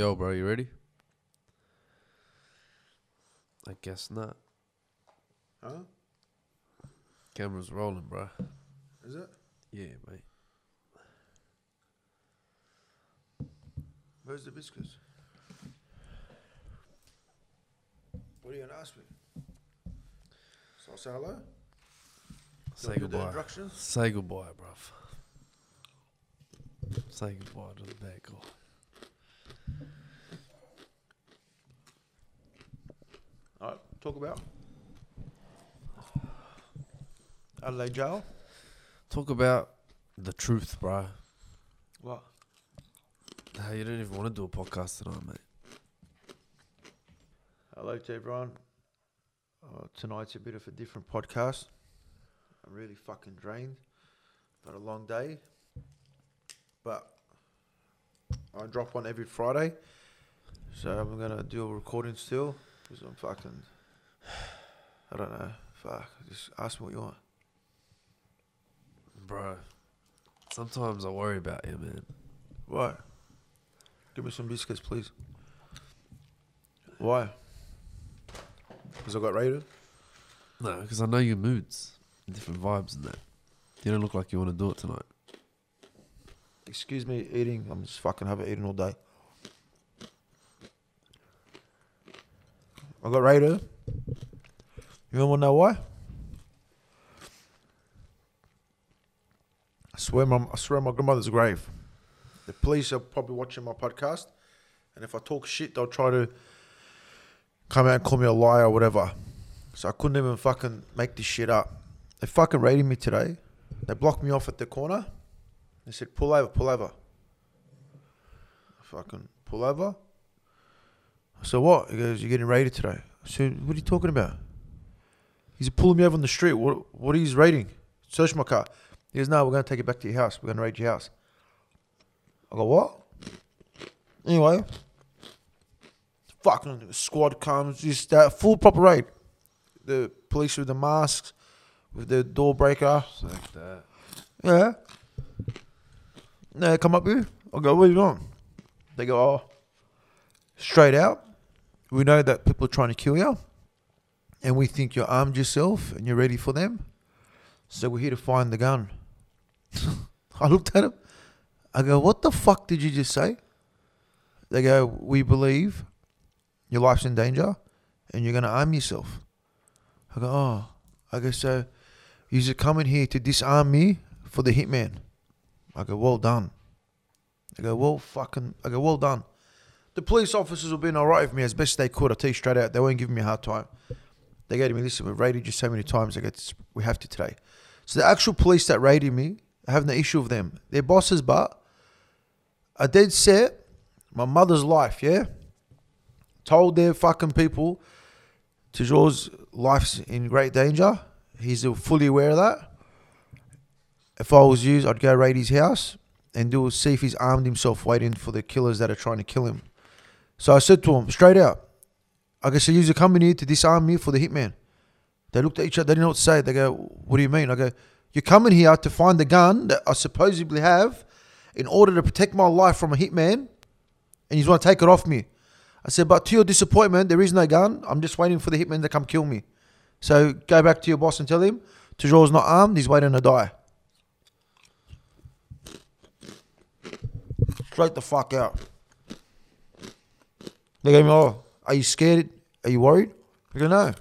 Yo, bro, you ready? I guess not. Huh? Camera's rolling, bro. Is it? Yeah, mate. Where's the biscuits? What are you gonna ask me? So I'll say hello. Say Do you want me goodbye. Instructions. Say goodbye, bruv. Say goodbye to the bad guy. All right. Talk about Adelaide Jail. Talk about the truth, bro. What? Hey, you don't even want to do a podcast tonight, mate. Hello to everyone. Uh, tonight's a bit of a different podcast. I'm really fucking drained. Had a long day. But I drop one every Friday. So I'm going to do a recording still. Because I'm fucking. I don't know. Fuck. Just ask me what you want. Bro, sometimes I worry about you, man. Why? Give me some biscuits, please. Why? Because I got raided? No, because I know your moods, different vibes and that. You don't look like you want to do it tonight. Excuse me eating. I'm just fucking haven't eaten all day. I got raided. You want to know why? I swear, my, I swear, my grandmother's grave. The police are probably watching my podcast, and if I talk shit, they'll try to come out and call me a liar or whatever. So I couldn't even fucking make this shit up. They fucking raided me today. They blocked me off at the corner. They said, pull over, pull over. I fucking pull over. Said, what? He goes, you're getting raided today. I said, what are you talking about? He's pulling me over on the street. What, what are you raiding? Search my car. He goes, no, we're going to take it back to your house. We're going to raid your house. I go, what? Anyway, fucking squad comes, just that full proper raid. The police with the masks, with the door breaker. Like that. Yeah. They come up here. I go, what are you doing? They go, oh, straight out. We know that people are trying to kill you. And we think you're armed yourself and you're ready for them. So we're here to find the gun. I looked at him. I go, what the fuck did you just say? They go, we believe your life's in danger and you're going to arm yourself. I go, oh. I go, so you're coming here to disarm me for the hitman. I go, well done. I go, well fucking. I go, well done. The police officers were being alright with me as best they could. I tell you straight out, they weren't giving me a hard time. They gave me, listen, we've raided you so many times. I "It's- we have to today. So the actual police that raided me, I have no issue with them. They're bosses, but I did set my mother's life, yeah? Told their fucking people, Tajjour's life's in great danger. He's fully aware of that. If I was you, I'd go raid his house and do see if he's armed himself, waiting for the killers that are trying to kill him. So I said to him straight out, I guess you're coming here to disarm me for the hitman. They looked at each other. They didn't know what to say. They go, "What do you mean?" I go, "You're coming here to find the gun that I supposedly have, in order to protect my life from a hitman, and you want to take it off me." I said, "But to your disappointment, there is no gun. I'm just waiting for the hitman to come kill me. So go back to your boss and tell him Tajjour's not armed. He's waiting to die." Straight the fuck out. They go, "Oh, are you scared? Are you worried?" I go, "No."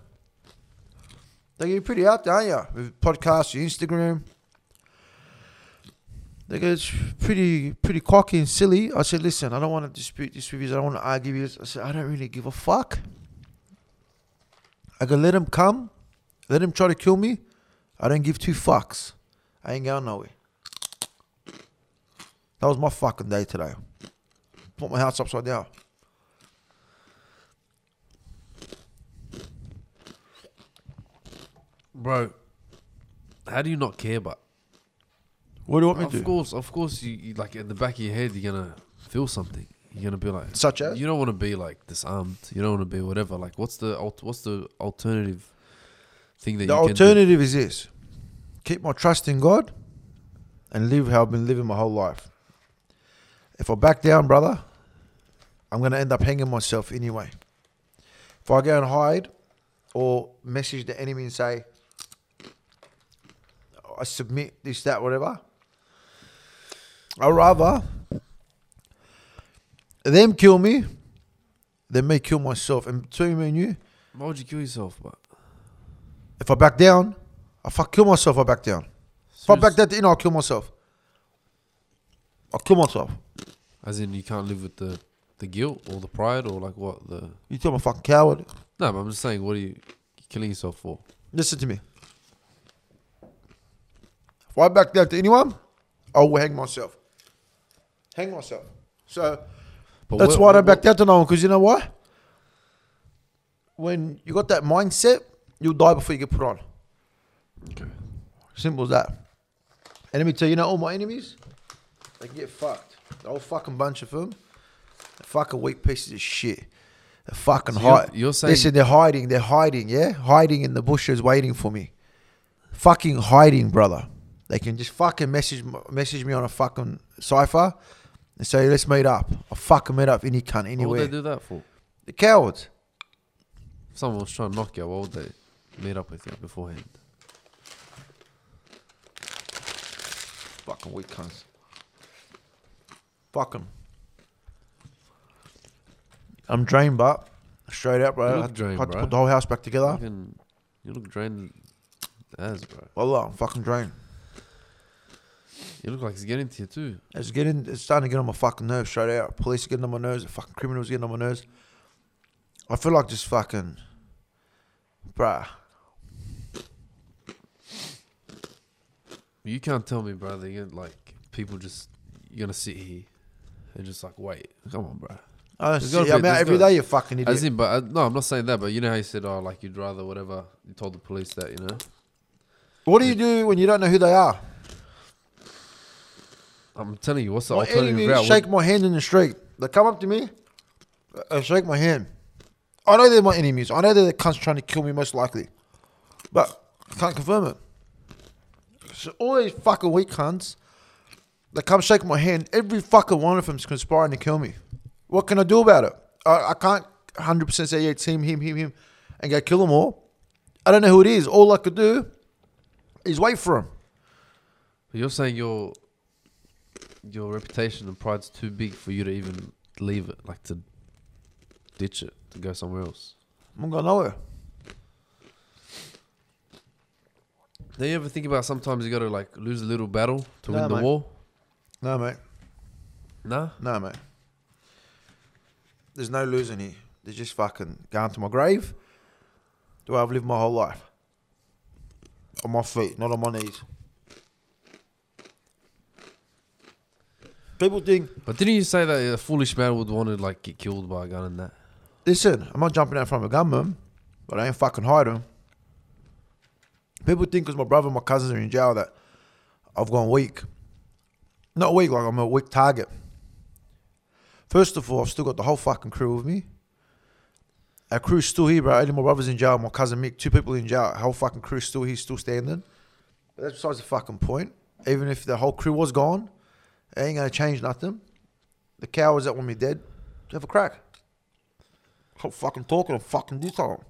They go, "You're pretty out there, aren't you? With podcasts, your Instagram." They go, "It's pretty, pretty cocky and silly." I said, "Listen, I don't want to dispute this with you. I don't want to argue with you." I said, "I don't really give a fuck." I go, "Let him come, let him try to kill me. I don't give two fucks. I ain't going nowhere." That was my fucking day today. Put my house upside down. Bro, how do you not care, but? What do you want me Of to do? course, of course, you, you like in the back of your head, you're gonna feel something. You're gonna be like, Such as? you don't want to be like disarmed. You don't want to be whatever. Like, what's the alt- what's the alternative thing that The you can do? alternative is this: keep my trust in God, and live how I've been living my whole life. If I back down, brother, I'm gonna end up hanging myself anyway. If I go and hide or message the enemy and say I submit this, that, whatever, I'd rather them kill me than me kill myself. And between me and you, Why would you kill yourself? But if I back down, if I kill myself, I back down. If I back down, you know, I'll kill myself. I'll kill myself. as in you can't live with the the guilt or the pride or like what the. You tell I'm fucking coward. No, but I'm just saying, what are you killing yourself for? Listen to me. I back down to anyone, oh, I will hang myself. Hang myself. So But that's why I don't back down to no one. Because you know why? When you got that mindset, you'll die before you get put on. Okay. Simple as that. And let me tell you, you know, all my enemies, they can get fucked. The whole fucking bunch of them, they're fucking weak pieces of shit. They're fucking So you're- hide. you're saying- Listen, they're hiding. They're hiding. Yeah, hiding in the bushes, waiting for me. Fucking hiding, brother. They can just fucking message message me on a fucking cipher and say, "Let's meet up." I'll fucking meet up any cunt anyway. What would anywhere. they do that for? The cowards. If someone was trying to knock you, out, what would they meet up with you beforehand? Fucking weak cunts. Fuck 'em. I'm drained, but straight up, bro. You I look had, drained, had to bro. put the whole house back together. Fucking, you look drained as, bro. Wallah, I'm fucking drained. You look like it's getting to you too. It's getting, it's starting to get on my fucking nerves straight out. Police are getting on my nerves. Fucking criminals getting on my nerves. I feel like just fucking, bruh. You can't tell me, bro. That you're like people just you're gonna sit here and just like wait. Come on, bro. I don't see. I'm out every day, you fucking idiot. As in, but uh, no, I'm not saying that. But you know how you said, oh, like you'd rather whatever. You told the police that, you know. what do you do when you don't know who they are? I'm telling you, what's the My alternative route? shake my hand in the street. They come up to me, and shake my hand. I know they're my enemies. I know they're the cunts trying to kill me, most likely. But I can't confirm it. So all these fucking weak cunts, they come shake my hand. Every fucking one of them's conspiring to kill me. What can I do about it? I, I can't 100% say, yeah, it's him, him, him, and go kill them all. I don't know who it is. All I could do is wait for him. You're saying your your reputation and pride's too big for you to even leave it, like to ditch it, to go somewhere else. I'm going nowhere. Do you ever think about sometimes you gotta like lose a little battle to Nah, win the mate. war? No, mate. Nah. No, mate. There's no losing here. There's just fucking going to my grave. Do I've lived my whole life on my feet, not on my knees. People think, But didn't you say that a foolish man would want to like get killed by a gun and that? listen, I'm not jumping out from a gunman, but I ain't fucking hiding. People think because my brother and my cousins are in jail that I've gone weak. Not weak, like I'm a weak target. First of all, I've still got the whole fucking crew with me. Our crew's still here, bro. Only my brother's in jail, my cousin Mick, two people in jail. Our whole fucking crew's still here, still standing. But that's besides the fucking point. Even if the whole crew was gone, it ain't gonna change nothing. The cowards that want me dead, have a crack. I'm fucking talking, I'm fucking do something.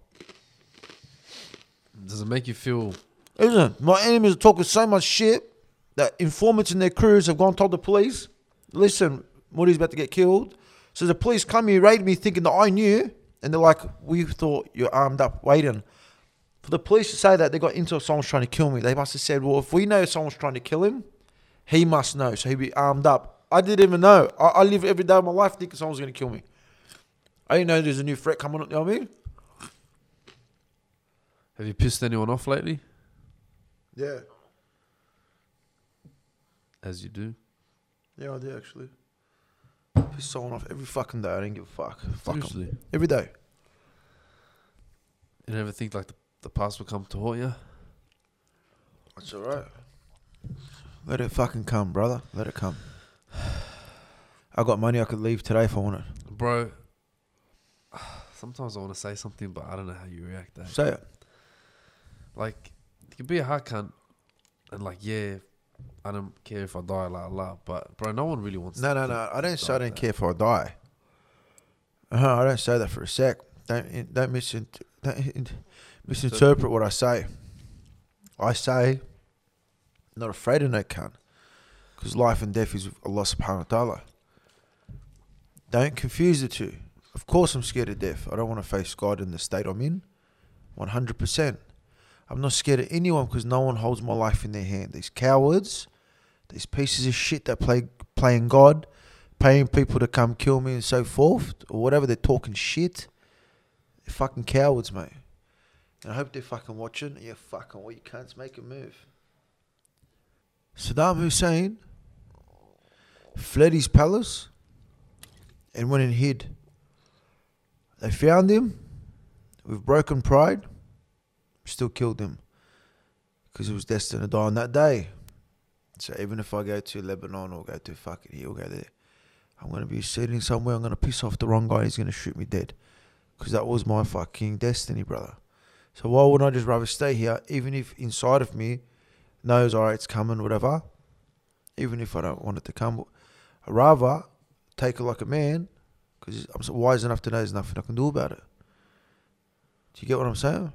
Does it make you feel? Listen, my enemies are talking so much shit that informants and their crews have gone and told the police, listen, Moudi's about to get killed. So the police come here, raid me thinking that I knew, and they're like, we thought you're armed up, waiting. For the police to say that, they got intel someone's trying to kill me. They must have said, well, if we know someone's trying to kill him, he must know, so he'd be armed up. I didn't even know. I, I live every day of my life thinking someone's going to kill me. I didn't know there's a new threat coming up, you know what I mean? Have you pissed anyone off lately? Yeah. As you do. Yeah, I do actually. Piss someone off every fucking day. I didn't give a fuck. Fuck 'em. Every day. You never think like the, the past will come to haunt you? That's alright. Let it fucking come, brother. Let it come. I got money I could leave today if I wanted. Bro, sometimes I want to say something, but I don't know how you react. Eh? Say it. Like, you can be a hard cunt and, like, yeah, I don't care if I die, la la. But, bro, no one really wants No, to no, no. I don't say I don't care if I die. Uh-huh, I don't say that for a sec. Don't don't, misint- don't misinterpret what I say. I say, not afraid of no cunt, because life and death is with Allah Subhanahu wa Taala. Don't confuse the two. Of course, I'm scared of death. I don't want to face God in the state I'm in. One hundred percent. I'm not scared of anyone because no one holds my life in their hand. These cowards, these pieces of shit that play playing God, paying people to come kill me and so forth, or whatever. They're talking shit. They're fucking cowards, mate. And I hope they're fucking watching. Yeah, fucking what you can't make a move. Saddam Hussein fled his palace and went and hid. They found him with broken pride, still killed him because he was destined to die on that day. So even if I go to Lebanon or go to fucking here or go there, I'm going to be sitting somewhere, I'm going to piss off the wrong guy, he's going to shoot me dead. Because that was my fucking destiny, brother. So why wouldn't I just rather stay here, even if inside of me knows, all right, it's coming, whatever. Even if I don't want it to come, I'd rather take it like a man, because I'm wise enough to know there's nothing I can do about it. Do you get what I'm saying?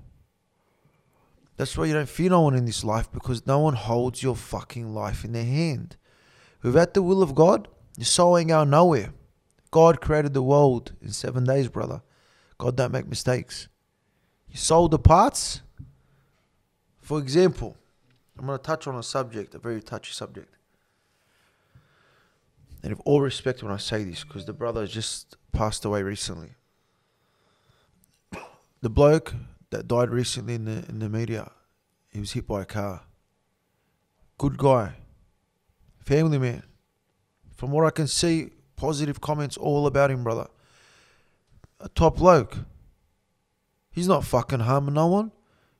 That's why you don't fear no one in this life, because no one holds your fucking life in their hand. Without the will of God, your soul ain't going nowhere. God created the world in seven days, brother. God don't make mistakes. You sold the parts. For example, I'm going to touch on a subject, a very touchy subject. And with all respect when I say this, because the brother just passed away recently. The bloke that died recently in the in the media, he was hit by a car. Good guy, family man. From what I can see, positive comments all about him, brother. A top bloke. He's not fucking harming no one.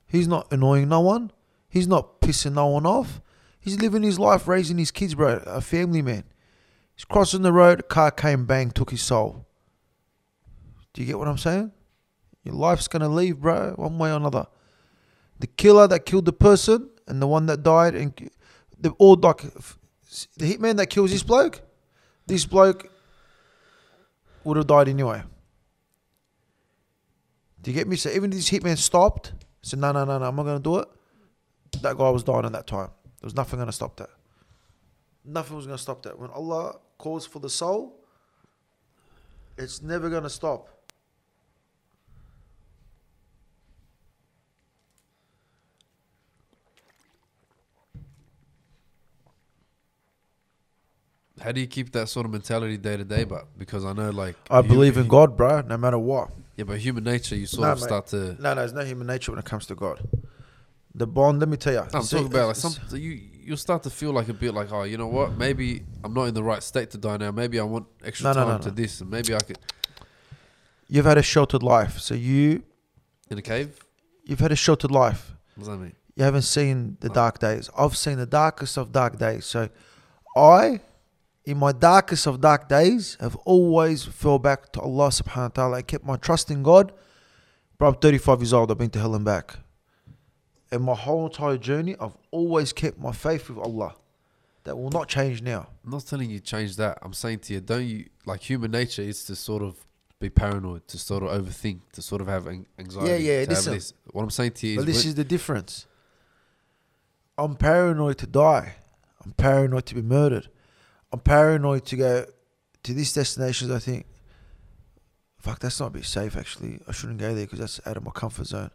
He's not annoying no one. He's not pissing no one off. He's living his life, raising his kids, bro. A family man. He's crossing the road, a car came, bang, took his soul. Do you get what I'm saying? Your life's gonna leave, bro, one way or another. The killer that killed the person and the one that died, and they're all like the hitman that kills this bloke. This bloke would have died anyway. Do you get me? So even if this hitman stopped, said, no, no, no, no, I'm not to do it. That guy was dying at that time. There was nothing going to stop that. Nothing was going to stop that. When Allah calls for the soul, it's never going to stop. How do you keep that sort of mentality day to day? But because I know, like, I hu- believe in God, bro, no matter what. Yeah, but human nature, you sort of mate. start to. No, no, there's no human nature when it comes to God. The bond, let me tell you. I'm see, talking about like some. You you start to feel like a bit like, oh, you know what? Maybe I'm not in the right state to die now. Maybe I want extra No, time no, to no. this, and maybe I could You've had a sheltered life. So you, in a cave. you've had a sheltered life. What does that mean? You haven't seen the oh. dark days. I've seen the darkest of dark days. So I, in my darkest of dark days, have always fell back to Allah subhanahu wa ta'ala. I kept my trust in God. But I'm 35 years old. I've been to hell and back. And my whole entire journey, I've always kept my faith with Allah. That will not change now. I'm not telling you change that. I'm saying to you, don't you like human nature is to sort of be paranoid, to sort of overthink, to sort of have anxiety. yeah, yeah. listen. this. What I'm saying to you But is, this is the difference. I'm paranoid to die. I'm paranoid to be murdered. I'm paranoid to go to these destinations. I think, fuck, that's not a bit safe. Actually, I shouldn't go there because that's out of my comfort zone.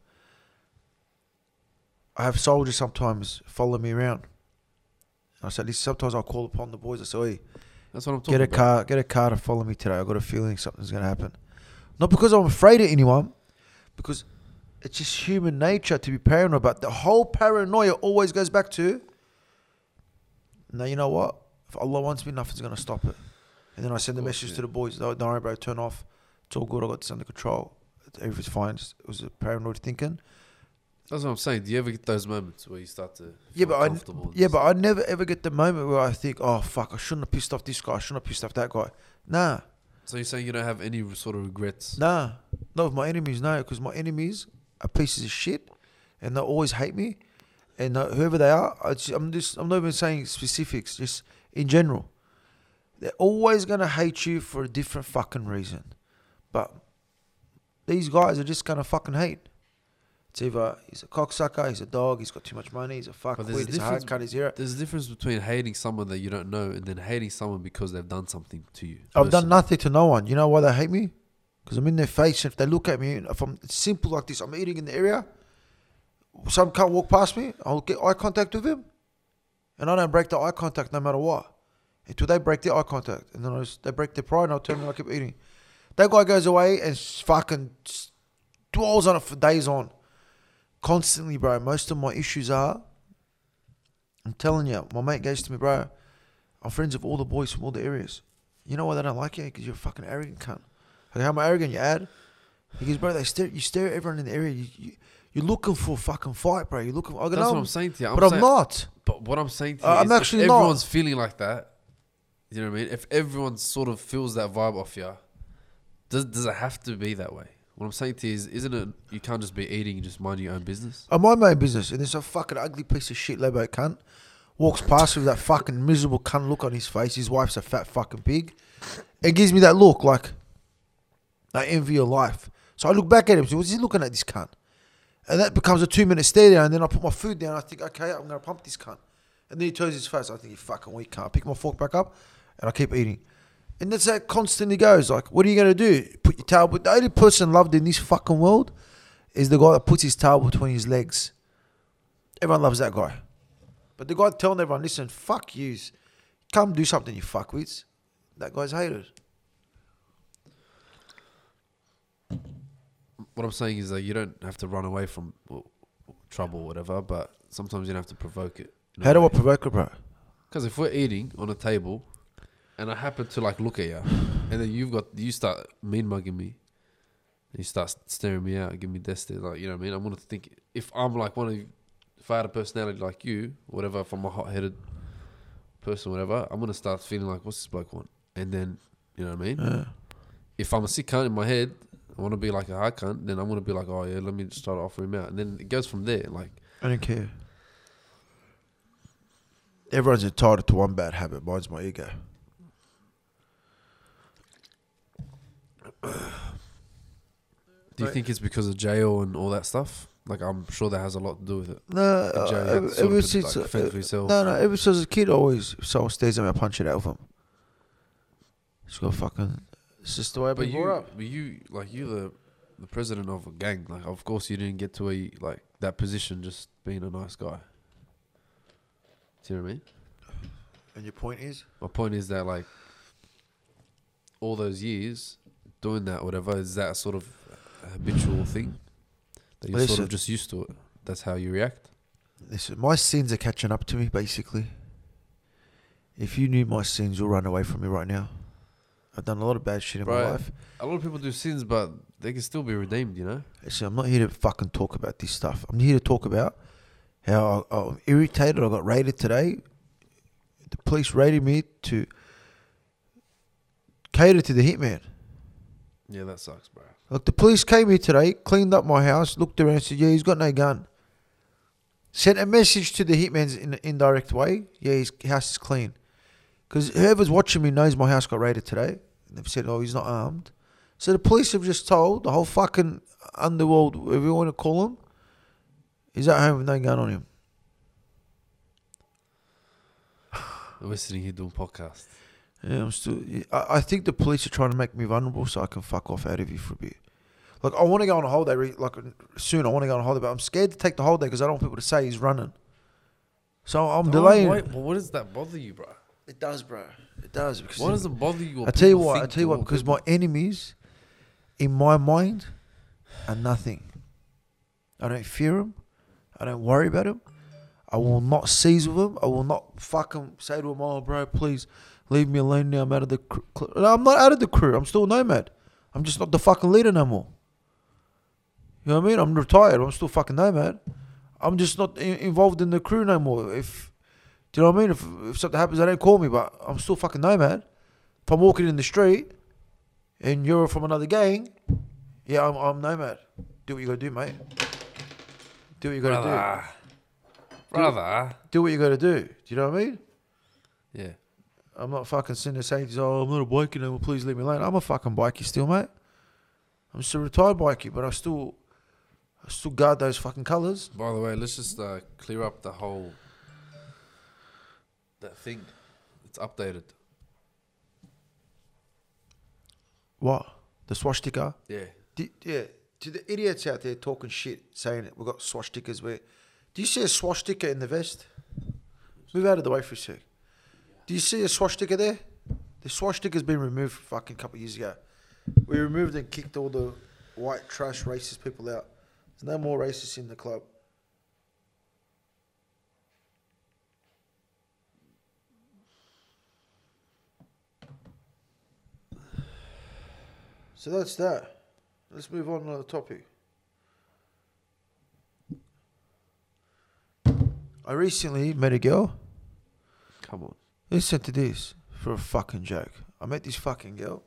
I have soldiers sometimes follow me around. I said, listen, sometimes I'll call upon the boys. I say, hey, that's what I'm talking get a about. car, get a car to follow me today. I got a feeling something's gonna happen. Not because I'm afraid of anyone, because it's just human nature to be paranoid. But the whole paranoia always goes back to, Now you know what? If Allah wants me, nothing's gonna stop it. And then I send the message yeah. to the boys. Don't don't worry, bro. Turn off. It's all good. I got this under control. Everything's fine. Just- It was a paranoid thinking. That's what I'm saying. Do you ever get those moments where you start to Yeah, but I, yeah, but I never ever get the moment where I think, oh fuck, I shouldn't have pissed off this guy. I shouldn't have pissed off that guy. Nah. so you're saying you don't have any sort of regrets? Nah, not with my enemies, no, because my enemies are pieces of shit, and they always hate me, and uh, whoever they are, I just, I'm just, I'm not even saying specifics, just in general. They're always gonna hate you for a different fucking reason, But these guys are just gonna fucking hate. It's either he's a cocksucker, he's a dog, he's got too much money, he's a fuck But there's a he's a hard cut, he's here. There's a difference between hating someone that you don't know and then hating someone because they've done something to you. I've done nothing to no one. You know why they hate me? Because I'm in their face. and If they look at me, if I'm simple like this, I'm eating in the area. Some can't walk past me. I'll get eye contact with him, and I don't break the eye contact no matter what. Until they break their eye contact, and then I just, they break their pride, and I'll turn and I keep eating. That guy goes away and fucking dwells on it for days on, constantly, bro. Most of my issues are. I'm telling you, my mate goes to me, bro. I'm friends with all the boys from all the areas. You know why they don't like you? Because you're a fucking arrogant cunt. Like, how am I arrogant? You add? He goes, bro, they stare, you stare at everyone in the area. You, you, you're looking for a fucking fight, bro. You're looking for, I go, That's no, what I'm saying to you. but I'm not. But what I'm saying to you Uh, I'm is if actually not. everyone's feeling like that, you know what I mean? If everyone sort of feels that vibe off you, does does it have to be that way? What I'm saying to you is, isn't it? You can't just be eating and just mind your own business. I mind my own business. And there's a fucking ugly piece of shit Lebo cunt. Walks past with that fucking miserable cunt look on his face. His wife's a fat fucking pig. It gives me that look like, I envy your life. So I look back at him. So what's he looking at this cunt? And that becomes a two minute stare down. And then I put my food down. I think, okay, I'm to pump this cunt. And then he turns his face. I think, you fucking weak cunt. I pick my fork back up and I keep eating. And that's how it constantly goes. Like, what are you going to do? Put your tail. But the only person loved in this fucking world is the guy that puts his tail between his legs. Everyone loves that guy. But the guy telling everyone, listen, fuck yous. Come do something, you fuckwits. That guy's hated. What I'm saying is that you don't have to run away from well, trouble, or whatever. But sometimes you don't have to provoke it. How do I provoke it, bro? Because if we're eating on a table, and I happen to like look at you, and then you've got you start mean mugging me, and you start staring me out, give me death stare, like you know what I mean. I'm gonna think if I'm like one of, you, if I had a personality like you, whatever, if I'm a hot headed person, whatever, I'm gonna start feeling like what's this bloke want, and then you know what I mean. Yeah. If I'm a sick cunt in my head, I want to be like a hard cunt, then I'm gonna be like, oh yeah, let me just start offering him out, and then it goes from there. Like I don't care. Everyone's entitled to one bad habit. Mine's my ego. Do you Right. think it's because of jail and all that stuff? Like, I'm sure that has a lot to do with it. No, uh, Jail, ever, sort of since like, fend for uh, yourself. no, no, ever since a kid, always if someone stares at me, I punch it out of them. Just got fucking. It's just the way I've But you, brought up. but you, like, you the the president of a gang. Like, of course, you didn't get to a like that position just being a nice guy. Do you know what I mean? And your point is, My point is that like all those years doing that, whatever, is that sort of a habitual thing that you're sort of just used to it. That's how you react. listen, my sins are catching up to me. Basically, if you knew my sins, you'll run away from me right now. I've done a lot of bad shit in my Right. life. A lot of people do sins, but they can still be redeemed. You know. Listen, I'm not here to fucking talk about this stuff. I'm here to talk about how I, I'm irritated. I got raided today. The police raided me to cater to the hitman. Yeah, that sucks, bro. Look, the police came here today, cleaned up my house, looked around, said, "Yeah, he's got no gun." Sent a message to the hitman's in an indirect way. Yeah, his house is clean. Because whoever's watching me knows my house got raided today. And they've said, "Oh, he's not armed." So the police have just told the whole fucking underworld, whatever you want to call him, he's at home with no gun on him. We're sitting here doing podcast. Yeah, I'm still. I, I think the police are trying to make me vulnerable so I can fuck off out of here for a bit. Like I want to go on a holiday, re- like soon. I want to go on a holiday, but I'm scared to take the holiday because I don't want people to say he's running. So I'm delaying. Oh, wait, but what does that bother you, bro? It does, bro. It does. Because What does it bother you? I tell you what. I tell you what. Because my enemies, in my mind, are nothing. I don't fear them. I don't worry about them. I will not seize with them. I will not fuck them. say to them, "Oh, bro, please leave me alone now. I'm out of the crew." I'm not out of the crew. I'm still a nomad. I'm just not the fucking leader no more. You know what I mean? I'm retired. I'm still fucking nomad. I'm just not in- involved in the crew no more. If do you know what I mean? If, if something happens, they don't call me, but I'm still fucking nomad. If I'm walking in the street and you're from another gang, yeah, I'm, I'm nomad. Do what you gotta do, mate. Do what you gotta brother, brother. do. Do what you gotta do. Do you know what I mean? Yeah, I'm not fucking there saying, "Oh, I'm not a biker anymore. Please leave me alone." I'm a fucking biker still, mate. I'm still a retired bikie, but I still, I still guard those fucking colours. By the way, let's just uh, clear up the whole that thing. It's updated. What? The swastika? Yeah. Yeah. To the idiots out there talking shit, saying we've got swastikas where. Do you see a swastika in the vest? Move out of the way for a sec. Do you see a swastika there? The swastika's been removed fucking couple of years ago. We removed and kicked all the white trash racist people out. There's no more racists in the club. So that's that. Let's move on to the topic. I recently met a girl. Come on. Listen to this for a fucking joke. I met this fucking girl.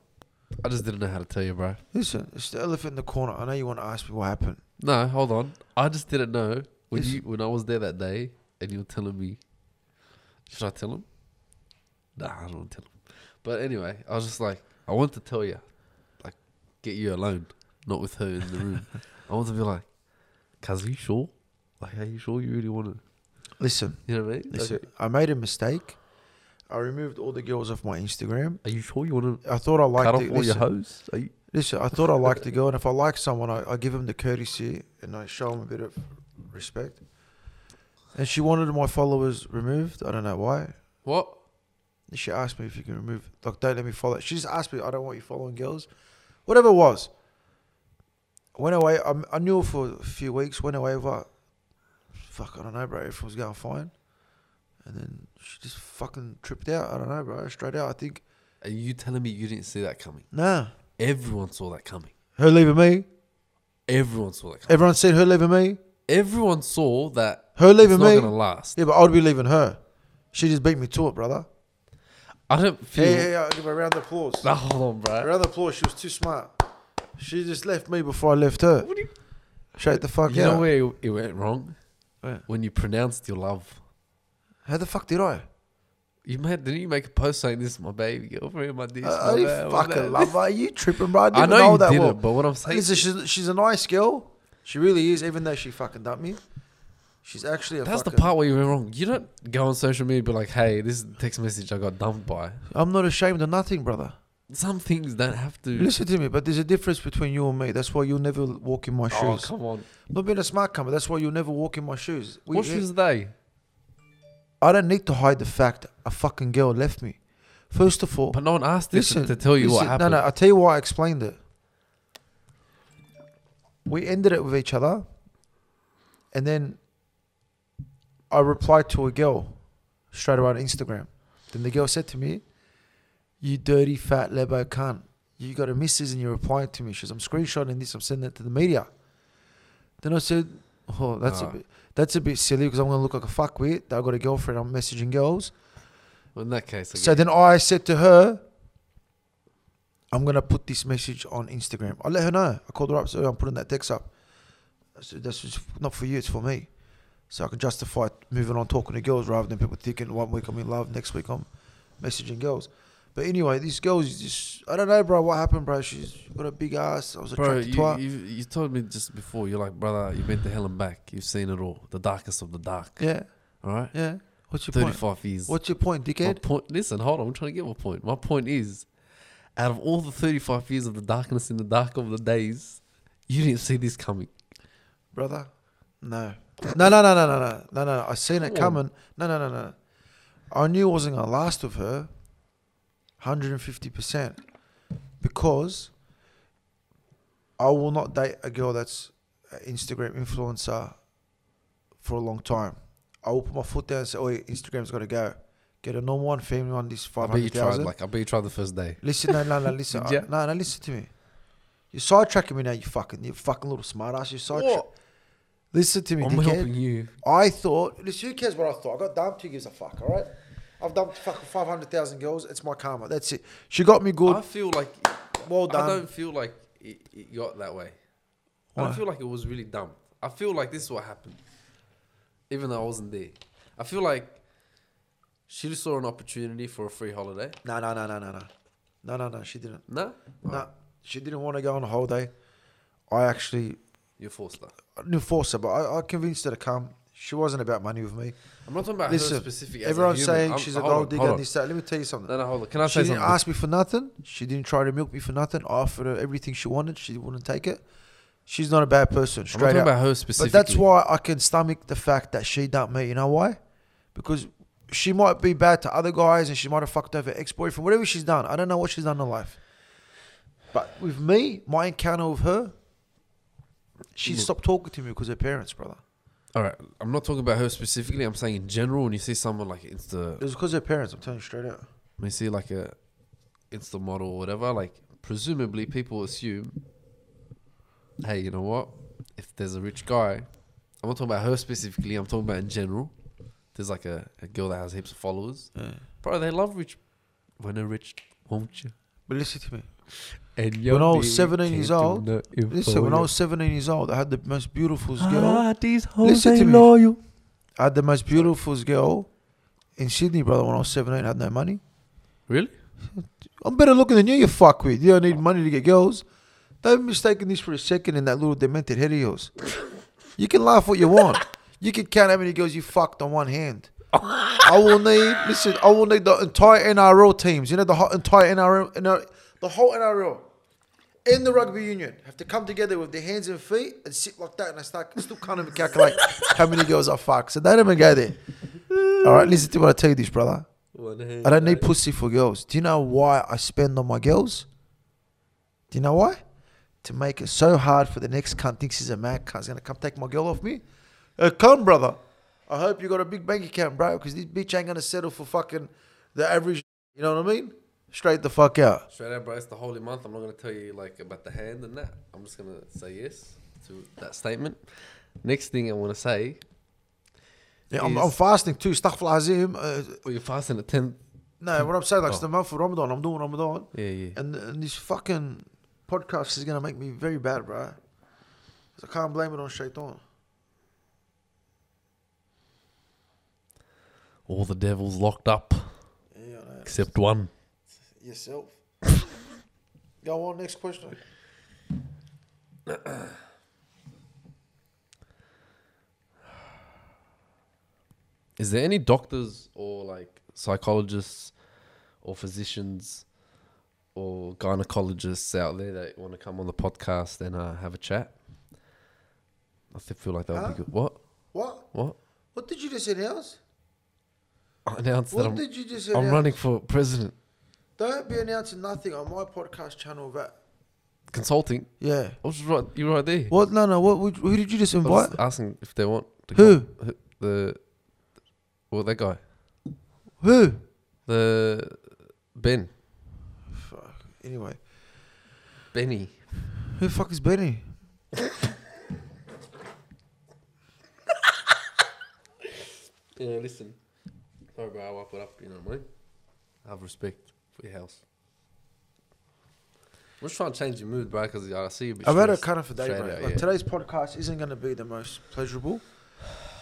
I just didn't know how to tell you, bro. Listen, it's the elephant in the corner. I know you want to ask me what happened. No, hold on. I just didn't know when Yes. you when I was there that day and you were telling me. Should I tell him? Nah, I don't want to tell him. But anyway, I was just like, I want to tell you, like, get you alone, not with her in the room. I want to be like, cuz are you sure? Like, are you sure you really want to? Listen, You know what I mean? listen. Okay. I made a mistake. I removed all the girls off my Instagram. Are you sure you want to I thought I liked cut off it. all your Listen, hoes? Are you? listen, I thought I liked the girl, and if I like someone, I, I give them the courtesy and I show them a bit of respect. And she wanted my followers removed. I don't know why. What? She asked me if you can remove, like, don't let me follow. She just asked me, I don't want you following girls. Whatever it was. Went away. I, I knew her for a few weeks. Went away with Fuck, I don't know, bro. Everything was going fine. And then she just fucking tripped out. I don't know, bro. Straight out. I think, Are you telling me you didn't see that coming? nah. Everyone saw that coming. Her leaving me. Everyone saw that coming. Everyone said her leaving me. Everyone saw that Her it's me. not gonna last. Yeah, but I'd be leaving her. She just beat me to it, brother. I don't feel. Yeah, hey, hey, I'll give her a round of applause. Nah, hold on, A bro. round of applause. She was too smart. She just left me before I left her. What do you, Straight the fuck you out. know where it- it went wrong? Where? When you pronounced your love. How the fuck did I? You made didn't you make a post saying this is my baby girlfriend, my this, I my uh, I that, my fucking that." love her. Are you tripping, bro? I, didn't I even know you that did well. it, but what I'm saying, Listen, she's, she's a nice girl. She really is, even though she fucking dumped me. She's actually a that's the fucking, part where you went wrong. You don't go on social media and be like, "Hey, this is the text message I got dumped by." I'm not ashamed of nothing, brother. Some things don't have to. Listen to me, but there's a difference between you and me. That's why you'll never walk in my shoes. oh, shoes. come on. Not being a smart comer, that's why you'll never walk in my shoes. We- what shoes are they? I don't need to hide the fact a fucking girl left me. First of all, But no one asked this listen to tell you what listen, happened. No, no, I'll tell you why I explained it. We ended it with each other, and then I replied to a girl straight away on Instagram. Then the girl said to me, You dirty fat lebo cunt. You got a missus and you're replying to me. She says, I'm screenshotting this, I'm sending it to the media. Then I said, Oh, that's Ah. a bit that's a bit silly because I'm gonna look like a fuckwit. that I've got a girlfriend, I'm messaging girls. Well, in that case, I So then I said to her, I'm gonna put this message on Instagram. I let her know. I called her up, so I'm putting that text up. I said, That's just not for you, it's for me. So I can justify moving on talking to girls rather than people thinking one week I'm in love, next week I'm messaging girls. But anyway, these girls is just I don't know, bro, what happened, bro. She's got a big ass. I was Bro, attracted to you, her. you, you told me just before, you're like, brother, you've been to hell and back. You've seen it all. The darkest of the dark. yeah, All right? yeah. What's your point? 35 years. What's your point, My dickhead? point, listen, hold on. I'm trying to get my point. My point is, out of all the 35 years of the darkness in the dark of the days, you didn't see this coming. brother. No. No, no, no, no, no, no, no, no. I seen it coming. No, no, no, no. I knew it wasn't gonna last with her. Hundred and fifty percent, because I will not date a girl that's an Instagram influencer for a long time. I will put my foot down and say, "Oh, Instagram's got to go. Get a normal one, family one. This I five bet you tried, like, I bet you tried the first day. Listen, no, no, no, listen? I- no, no, listen to me. You're sidetracking me now. You fucking, you fucking little smartass. You're sidetracking. Listen to me, I'm dickhead. helping you. I thought, listen, who cares what I thought? I got dumped. Who gives a fuck? All right. I've dumped fucking 500,000 girls. It's my karma. That's it. She got me good. I feel like. Well done. I don't feel like it, it got that way. I don't feel like it was really dumb. I feel like this is what happened, even though I wasn't there. I feel like she just saw an opportunity for a free holiday. No, no, no, no, no, no. No, no, no. She didn't. No, No, she didn't want to go on a holiday. I actually you forced her. I didn't force her, but I, I convinced her to come. She wasn't about money with me. I'm not talking about Listen, her specific. Everyone's saying I'm- she's a gold digger and this that. Let me tell you something. No, no, hold on. Can I She say didn't ask me for nothing. She didn't try to milk me for nothing. I offered her everything she wanted. She wouldn't take it. She's not a bad person, I'm not talking up. about her specifically. But that's why I can stomach the fact that she dumped me. You know why? Because she might be bad to other guys and she might have fucked over ex boyfriend, whatever she's done. I don't know what she's done in life. But with me, my encounter with her, she stopped talking to me because her parents, brother. All right, I'm not talking about her specifically. I'm saying in general. When you see someone like Insta, It was because of her parents. I'm telling you straight out. when you see like a Insta model or whatever, like presumably people assume, hey, you know what? If there's a rich guy, I'm not talking about her specifically. I'm talking about in general. There's like a, a girl that has heaps of followers, bro. They love rich. When a rich, won't you? But listen to me. And When I was 17 years old, Listen, when I was 17 years old, I had the most beautiful girl. ah, these Listen hoes to ain't me. loyal. I had the most beautiful girl in Sydney, brother. When I was 17, I had no money. Really? I'm better looking than you, you fuck with. You don't need money to get girls. Don't mistaken this for a second in that little demented head of yours. You can laugh what you want. You can count how many girls you fucked on one hand. I will need, listen, I will need the entire NRL teams. You know, the entire NRL, NRL the whole NRL and the rugby union have to come together with their hands and feet and sit like that. And I start, still can't even calculate how many girls I fuck. So they don't even go there. All right, listen to what I tell you this, brother. I don't need pussy for girls. Do you know why I spend on my girls? Do you know why? To make it so hard for the next cunt thinks he's a mad cunt's gonna come take my girl off me. Uh, come, brother. I hope you got a big bank account, bro, because this bitch ain't gonna settle for fucking the average. You know what I mean? Straight the fuck out. Straight out, bro. It's the holy month. I'm not gonna tell you like about the hand and that. I'm just gonna say yes to that statement. Next thing I want to say, Yeah, I'm, I'm fasting too. Astaghfirullah Azim. Uh, well, you're fasting at ten. no, what I'm saying, like, it's Oh. the month of Ramadan. I'm doing Ramadan. Yeah, yeah. And, and this fucking podcast is gonna make me very bad, bro. I can't blame it on Shaitan. All the devils locked up Yeah, except one. Yourself. Go on, next question. Is there any doctors or like psychologists or physicians or gynecologists out there that want to come on the podcast and uh, have a chat? I feel like that would Huh? be good. What? What? What? What did you just announce? I announced that What I'm, did you just announce? I'm running for president. Don't be announcing nothing on my podcast channel that. Consulting. Yeah. I was right. You're right there. What? No, no. What? Who, who did you just I was invite? just asking if they want to Who? come. Who? The well, that guy. Who? The Ben. Fuck. Anyway, Benny. who the fuck is Benny? Yeah, listen. Sorry, bro. I woke it up. You know what I mean? Have respect for your house. I'm just trying to change your mood, bro, because I see you. I've had a stressed. kind of a day, bro. out, Like yeah. today's podcast isn't going to be the most pleasurable,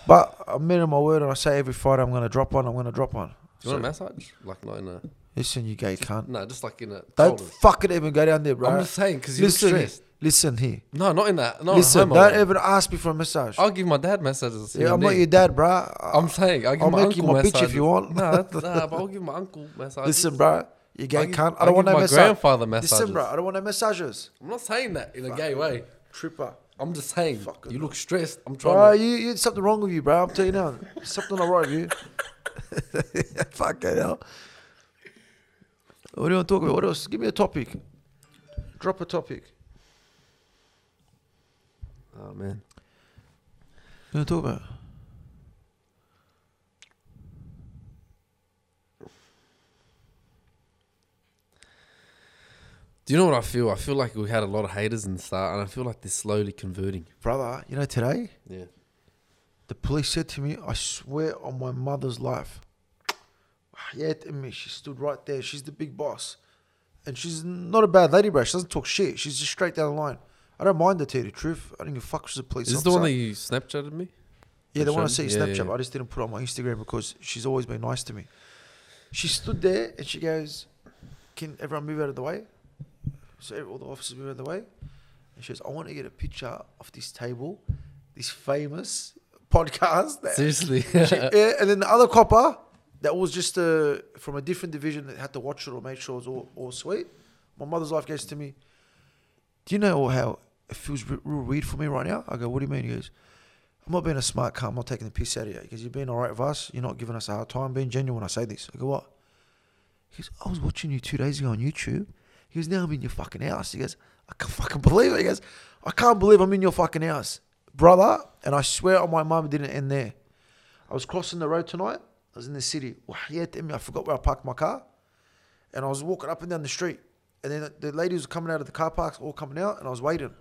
but I'm men of my word, and I say every Friday I'm going to drop one. I'm going to drop one. Do you want a massage? Like not in a Listen, you gay cunt. no, just like in a. Don't shoulders. fucking even go down there, bro. I'm just saying because you're listen, stressed. listen here. No, not in that. No, listen, homo. don't even ask me for a massage. I'll give my dad massages. yeah, I'm not your dad, bro. I'm saying I'll give I'll my make you uncle my bitch if you want. No, that's, nah, but I'll give my uncle massages. Listen, bro. You gay I'll give- cunt. I I'll don't want give no my massage. grandfather massages. Listen, bro. I don't want no massages. I'm not saying that in a gay way. Tripper. I'm just saying Fucking you hell. look stressed. I'm trying Bro, to. you, you something wrong with you, bro. I'm telling you now. something not right with you. Fucking hell. What do you want to talk about? What else? Give me a topic. Drop a topic. Oh man. What do you want to talk about? Do you know what I feel? I feel like we had a lot of haters in the start, and I feel like they're slowly converting. Brother, you know, today, Yeah. the police said to me, I swear on my mother's life. Yeah, to me, she stood right there. She's the big boss. And she's not a bad lady, bro. She doesn't talk shit. She's just straight down the line. I don't mind her, to tell you the truth. I don't give a fuck. She's a police Is this officer. the one that you Snapchatted me? Yeah, the one I see Yeah, Snapchat. yeah, but I just didn't put it on my Instagram because she's always been nice to me. She stood there and she goes, "Can everyone move out of the way?" So all the officers were of the way, And she goes, I want to get a picture of this table, this famous podcast. That Seriously. she, yeah, and then the other copper that was just uh, from a different division that had to watch it or make sure it was all, all sweet. My mother's life goes to me, Do you know how it feels re- real weird for me right now? I go, What do you mean? He goes, I'm not being a smart cunt. I'm not taking the piss out of you. Because you're being all right with us. You're not giving us a hard time. being genuine when I say this. I go, What? He goes, I was watching you two days ago on YouTube. He goes, Now I'm in your fucking house. He goes, I can't fucking believe it. He goes, I can't believe I'm in your fucking house. Brother, and I swear on my mum, it didn't end there. I was crossing the road tonight. I was in the city. I forgot where I parked my car. And I was walking up and down the street. And then the ladies were coming out of the car parks, all coming out, and I was waiting.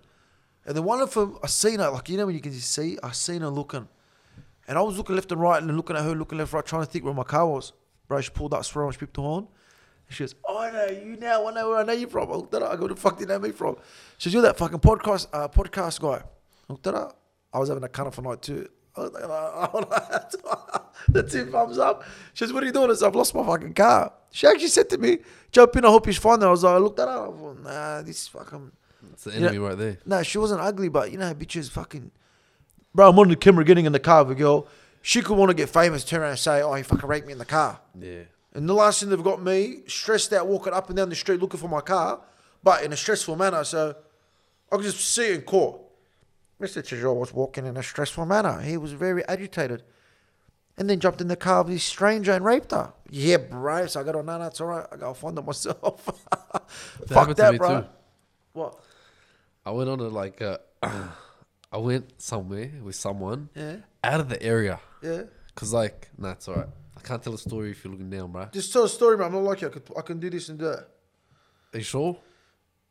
And then one of them, I seen her, like, you know, when you can just see, I seen her looking. And I was looking left and right and looking at her, looking left, and right, trying to think where my car was. Bro, she pulled up, swear on, she picked the horn. She goes, oh, I know you now. I know where I know you from. I looked at her. I go, where the fuck do you know me from? She goes, you're that fucking podcast, uh, podcast guy. I looked at her. I was having a cunt for night too. I was like, the two thumbs up. She says, What are you doing? I said, I've lost my fucking car. She actually said to me, Jump in, I hope he's fine. I was like, I looked at her. I thought, Nah, this fucking. it's the enemy right there. Nah, she wasn't ugly, but you know, bitches fucking. Bro, I'm on the camera getting in the car with a girl. She could want to get famous, turn around and say, Oh, he fucking raped me in the car. Yeah. And the last thing they've got me stressed out walking up and down the street looking for my car, but in a stressful manner. So I could just see it in court. Mr. Tajjour was walking in a stressful manner. He was very agitated. And then jumped in the car with this stranger and raped her. Yeah, bro. So I go, no, no, it's all right. I go, I'll find it myself. Fuck happened to that, bro. too. What? I went on a like uh, I went somewhere with someone Yeah, out of the area. yeah. Cause like, nah, it's alright. I can't tell a story if you're looking down, bro. Just tell a story, man. I'm not like you. I, could, I can do this and do that. Are you sure?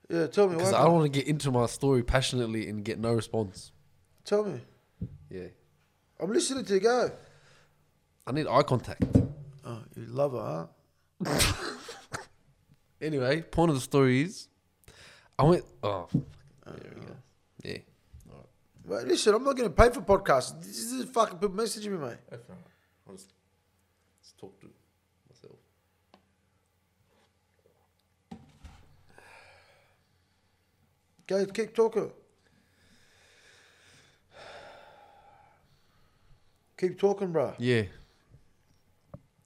Yeah, tell me. Because What I don't want to get into my story passionately and get no response. Tell me. Yeah. I'm listening to you go. I need eye contact. Oh, you love her, huh? Anyway, point of the story is, I went. Oh, there we go. Uh. Yeah. Wait, listen, I'm not getting paid for podcasts. This is fucking people messaging me, mate. I'll just, just talk to myself. Go, keep talking. Keep talking, bro. Yeah.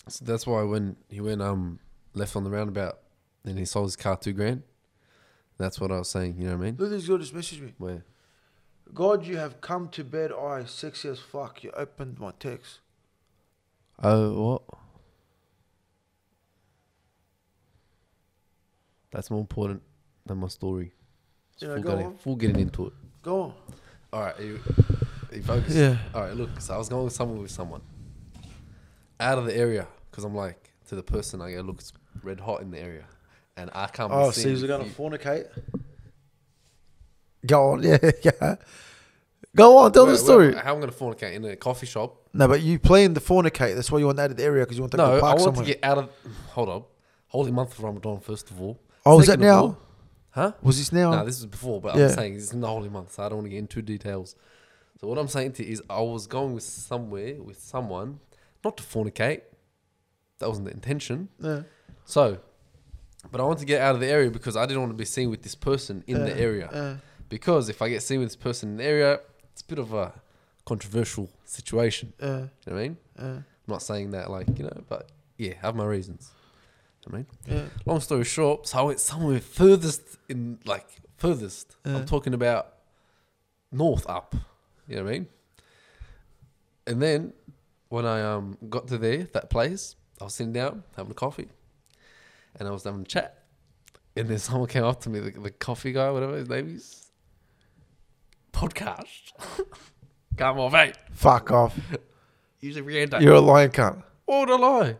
So that's why when he went um left on the roundabout and he sold his car two grand. That's what I was saying. You know what I mean? Look, this girl just messaged me. Where? God, you have come to bed. I sexy as fuck. You opened my text. Oh, what? That's more important than my story. You know, full, go getting, on. full getting into it. Go on. All right, are you, are you focused? Yeah. All right, look. So I was going somewhere with someone out of the area because I'm like to the person I go, look, it's red hot in the area, and I can't. be Oh, seen so going to you. fornicate. Go on. Yeah, yeah. Go on. Tell Wait, the story. wait, how am I going to fornicate in a coffee shop? No, but you playing the fornicate. That's why you want out of the area because you want to go No, I park want somewhere. to get out of. Hold up, holy month of Ramadan first of all. oh, is that Second of now? all- huh? Was this now? No, this is before, but Yeah. I'm saying this is in the holy month, so I don't want to get into details. So what I'm saying to you is, I was going with somewhere with someone, not to fornicate. That wasn't the intention. yeah. So, but I want to get out of the area because I didn't want to be seen with this person in the area. yeah. Because if I get seen with this person in the area, it's a bit of a controversial situation. Yeah, You know what I mean? yeah, I'm not saying that like you know, but yeah, I have my reasons. You know what I mean, long story short, so I went somewhere furthest in like furthest. I'm uh. talking about north up. You know what I mean? And then when I um got to there, that place, I was sitting down having a coffee, and I was having a chat, and then someone came up to me, the, the coffee guy, whatever his name is, podcast. Come on, mate. Fuck off. Usually random. You're a lying cunt. What would I lie?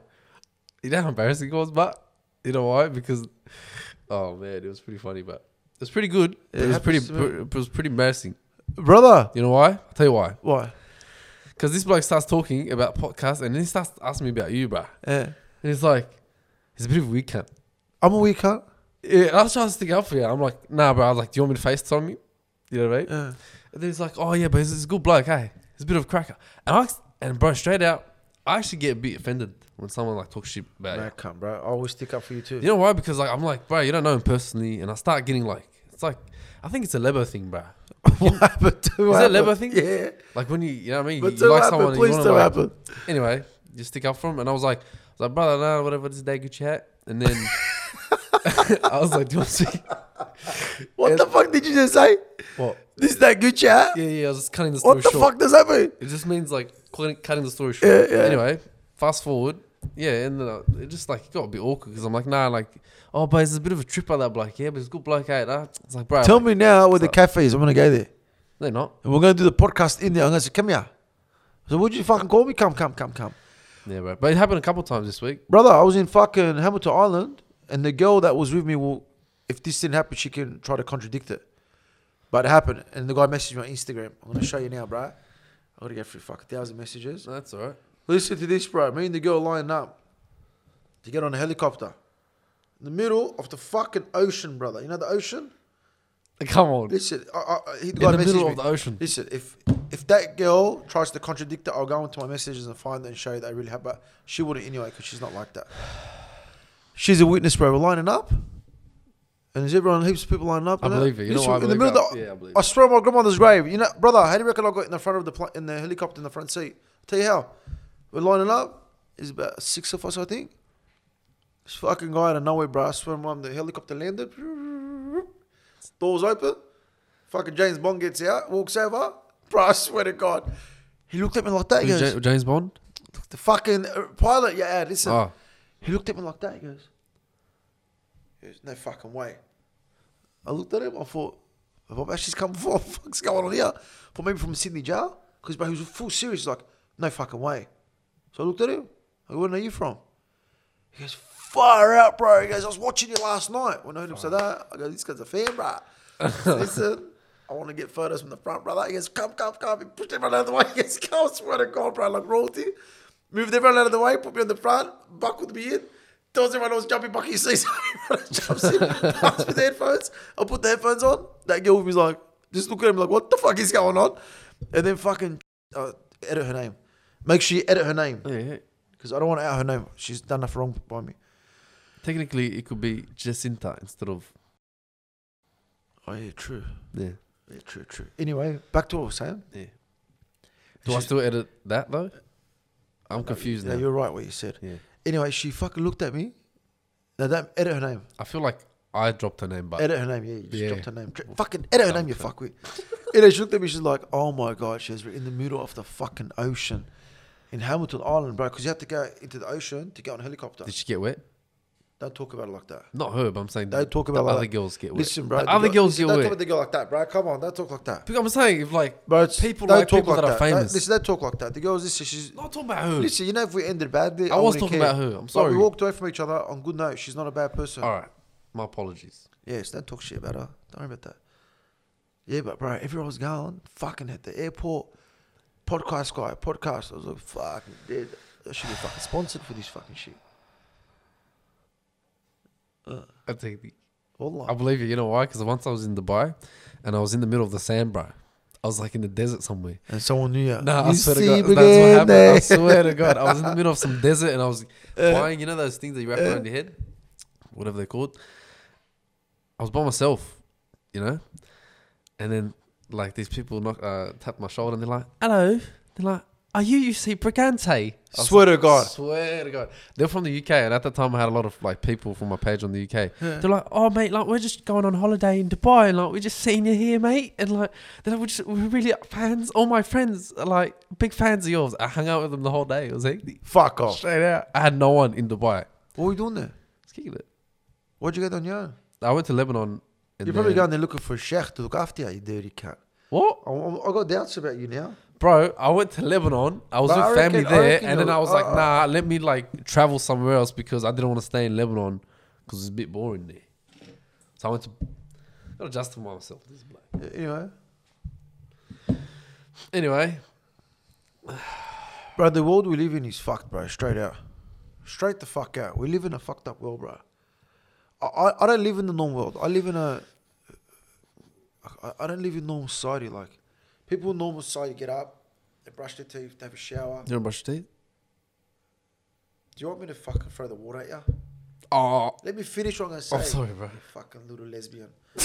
You know how embarrassing it was, but you know why? Because oh man, it was pretty funny, but it was pretty good. It It, was pretty. me. It was pretty embarrassing. Brother. You know why? I'll tell you why. Why? Because this bloke starts talking about podcasts, and then he starts asking me about you, bruh. Yeah. And he's like, he's a bit of a weak cunt. I'm a weak cunt. Yeah, I was trying to stick up for you. I'm like, nah, bro. I was like, do you want me to FaceTime you? You know what I mean? Yeah. And then he's like, oh yeah, but he's, he's a good bloke, hey. He's a bit of a cracker. And I and bro, straight out, I actually get a bit offended when someone like talks shit about you. Cunt, bro. I always stick up for you too. You know why? Because like I'm like, bro, you don't know him personally, and I start getting like, It's like I think it's a Lebo thing, bro. what happened to Is that Lebo thing? Yeah. Like when you, you know what I mean. But you like happen, someone, please you like, happen. Anyway, you stick up for him, and I was like, I was like, brother, no, whatever, this day Gucci chat, and then I was like, do you want to see What the fuck did you just say? what? This is that good chat? Yeah, yeah, I was just cutting the story What the short. fuck does that mean? It just means like cutting, cutting the story short. Yeah, yeah. Anyway, fast forward. Yeah, and then uh, it just like got a bit awkward because I'm like, nah, like, oh, but it's a bit of a trip by that bloke. Yeah, but it's a good bloke, eh? Nah? It's like, bro, Tell like, me now where the cafe is. I'm gonna go there. they're not. And we're gonna do the podcast in there. I'm gonna say, come here. So would you fucking call me? Come, come, come, come. Yeah, bro. But it happened a couple times this week. Brother, I was in fucking Hamilton Island and the girl that was with me will if this didn't happen, she can try to contradict it. But it happened and the guy messaged me on Instagram. I'm gonna show you now, bro. I gotta get through fucking thousand messages. No, that's all right. Listen to this, bro. Me and the girl lining up to get on a helicopter. In the middle of the fucking ocean, brother. You know the ocean? Come on. Listen, I, I, I- he, the In guy the middle messaged of the ocean. Listen, if if that girl tries to contradict it, I'll go into my messages and find it and show you that I really have. But she wouldn't anyway because she's not like that. She's a witness, bro. We're lining up, and there's everyone, heaps of people lining up. I believe it. You know Listen, why I in the believe middle of the, Yeah, I believe I it. swear on my grandmother's grave. You know, brother, how do you reckon I got in the front of the pl- in the helicopter in the front seat? tell you how. We're lining up. There's about six of us, I think. This fucking guy out of nowhere, bro. I swear, mom, the helicopter landed. Doors open. Fucking James Bond gets out, walks over. Bro, I swear to God. He looked at me like that. He goes, James Bond? the fucking uh, pilot, yeah, listen. Oh, He looked at me like that. He goes, There's no fucking way. I looked at him. I thought, have I actually come before? What the fuck's going on here? Thought maybe from Sydney jail. Because bro, he was full serious. He's like, no fucking way. So I looked at him. I go, where are you from? He goes, far out, bro. He goes, I was watching you last night. When I heard him say that, I go, this guy's a fan, bro. Listen, I want to get photos from the front, brother. He goes, come, come, come. He pushed everyone out of the way. He goes, come, I swear to God, bro, like royalty. Moved everyone out of the way, put me on the front, buckled me in. Tells everyone I was jumping bucket seats. Everyone jumps in, comes with the headphones. I put the headphones on. That girl was like, just look at him like, what the fuck is going on? And then fucking uh, edit her name. Make sure you edit her name. yeah, yeah. Because I don't want to out her name. She's done enough wrong by me. Technically, it could be Jacinta instead of Oh, yeah, true. yeah. Yeah, true, true. Anyway, back to what I was saying. Yeah. Do I She's- still edit that though? I'm confused Yeah, now. you're right what you said. Yeah. Anyway, she fucking looked at me. Now, that, edit her name. I feel like I dropped her name, but Edit her name, yeah. You just Yeah. dropped her name. Dr- Fucking edit her name, you fuckwit. and then she looked at me, she's like, oh my God, she was in the middle of the fucking ocean in Hamilton Island, bro, because you have to go into the ocean to get on a helicopter. did she get wet? Don't talk about it like that. Not her, but I'm saying Don't the, talk the about other like- girls get wet. Listen, bro. The the other girl- girls listen, get Don't talk about the girl like that, bro. Come on, don't talk like that. Because I'm saying if like Bro, it's, people don't like talk people like that are. Don't- famous. listen, don't talk like that. The girls, listen, she's. not talking about her. Listen, you know, if we ended badly, I was wouldn't talking care. about her. I'm But sorry. we walked away from each other on good note. She's not a bad person. All right, my apologies. Yes, don't talk shit about her. Don't worry about that. Yeah, but bro, everyone was going fucking at the airport. Podcast guy, podcast. I was like, fucking dead. I should be fucking sponsored for this fucking shit. I take the, Wallah. I believe you. You know why? Because once I was in Dubai, and I was in the middle of the sand, bro. I was like in the desert somewhere. and someone knew you. Nah, I swear to God, that's what happened. I swear to God, I was in the middle of some desert and I was Uh, buying, you know, those things that you wrap around your head, whatever they're called. I was by myself, you know, and then like these people knock, uh, tap my shoulder and they're like, "Hello," they're like, "Are you UC Brigante?" I was Swear to God. swear to God, they're from the UK, and at the time I had a lot of like people from my page on the UK. They're like, "Oh mate, like we're just going on holiday in Dubai, and like we're just seeing you here, mate." And like, they're like, we're, just, we're really fans. All my friends are like big fans of yours. I hung out with them the whole day. It was hectic. Fuck off. Straight out. I had no one in Dubai. What were you doing there? Kick it. Why'd you go down here? I went to Lebanon. You're probably going there looking for a sheikh to look after you, you dirty cat. What? I, I, I got doubts about you now. Bro, I went to Lebanon. I was But with I family reckon- there, and then I was like, uh, nah, let me like travel somewhere else because I didn't want to stay in Lebanon because it's a bit boring there. So I went to. Gotta justify myself. This is black. Anyway, Anyway, bro, the world we live in is fucked, bro. Straight out. Straight the fuck out. We live in a fucked up world, bro. I, I, I don't live in the normal world. I live in a. I, I don't live in normal society. Like, people in normal society get up, they brush their teeth, they have a shower. you to brush your teeth? Do you want me to fucking throw the water at you? Oh, Let me finish what I'm gonna oh, say. I'm sorry, bro. You fucking little lesbian.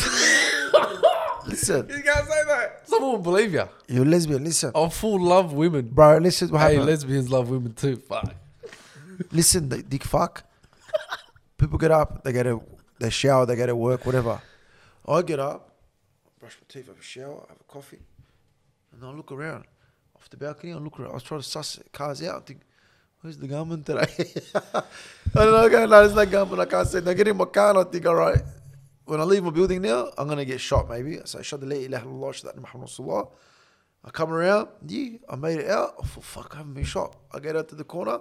listen, You can't say that. Someone will believe you. you're a lesbian. Listen, I'm full love women. bro. Listen, what Hey, happened. lesbians love women too. Fuck. listen, the dick fuck. People get up, they go to, they shower, they go to work, whatever. I get up, brush my teeth, have a shower, have a coffee, and I look around off the balcony. I look around. I was trying to suss cars out. I think, where's the gunman today? I don't know. Go, no, there's no gunman. I can't say. Now get in my car, and I think, all right. When I leave my building now, I'm gonna get shot maybe. So I shot the la ilaha illallah, Rasulullah. I come around, yeah, I made it out. Thought, fuck, I haven't been shot. I get out to the corner.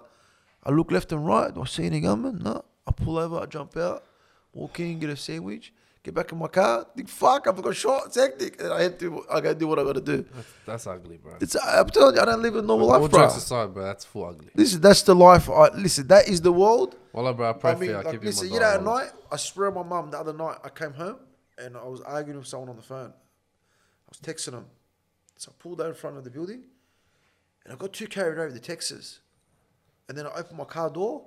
I look left and right. Do I see any gunman? No. I pull over, I jump out, walk in, get a sandwich, get back in my car. Think, fuck, I've got shot. It's hectic. And I had to, I gotta do what I gotta do. That's, that's ugly, bro. It's, I'm telling you, I don't live a normal All life, bro. jokes aside, bro, that's full ugly. Listen, that's the life. I, listen, that is the world. Well, bro, I pray I for you. I like, keep listen, you know, at night, I swear my mum, the other night, I came home and I was arguing with someone on the phone. I was texting them. So I pulled out in front of the building and I got too carried over the texts. And then I opened my car door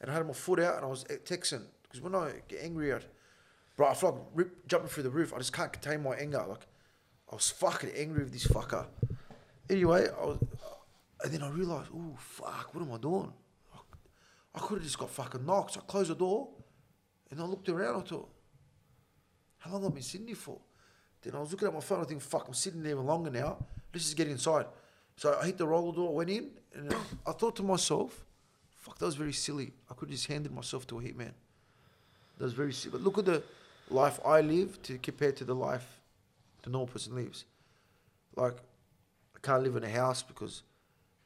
and I had my foot out and I was eh, texting. Because when I get angry at, bro, I feel like rip, jumping through the roof. I just can't contain my anger. Like, I was fucking angry with this fucker. Anyway, I was, and then I realized, oh, fuck, what am I doing? I could have just got fucking knocked. So I closed the door and I looked around. I thought, how long have I been sitting here for? Then I was looking at my phone. I think, fuck, I'm sitting there even longer now. Let's just get inside. So I hit the roller door, went in, and I thought to myself, fuck, that was very silly. I could have just handed myself to a hitman. That was very silly. But look at the life I live to compared to the life the normal person lives. Like, I can't live in a house because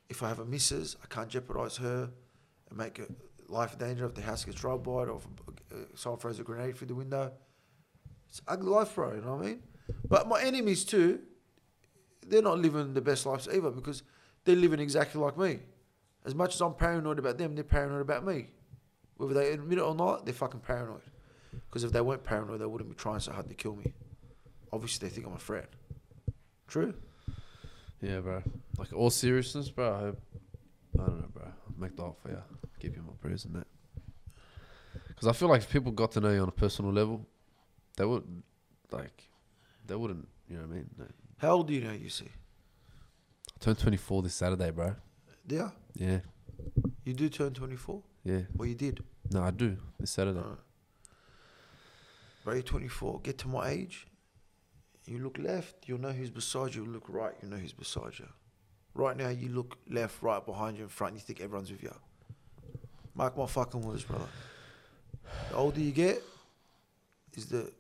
if I have a missus, I can't jeopardize her and make life in danger if the house gets robbed by it or if someone throws a grenade through the window. It's ugly life, bro. You know what I mean? But my enemies too, they're not living the best lives either because they're living exactly like me. As much as I'm paranoid about them, they're paranoid about me. Whether they admit it or not, they're fucking paranoid. Because if they weren't paranoid, they wouldn't be trying so hard to kill me. Obviously, they think I'm a threat. True. Yeah, bro. Like all seriousness, bro. I hope. I don't know, bro. I'll Make the heart for you. Give you my prayers and that. Because I feel like if people got to know you on a personal level, they would, like, they wouldn't. You know what I mean? No. How old do you know you see? I turned 24 this Saturday, bro. Yeah. Yeah, You do turn 24? yeah. Well, you did. No, I do this Saturday. Bro, you're 24. Get to my age. You look left, you'll know who's beside you. you Look right, you know who's beside you. Right now, you look left, right, behind you, in front, you think everyone's with you. Mark my fucking words, brother. The older you get, is the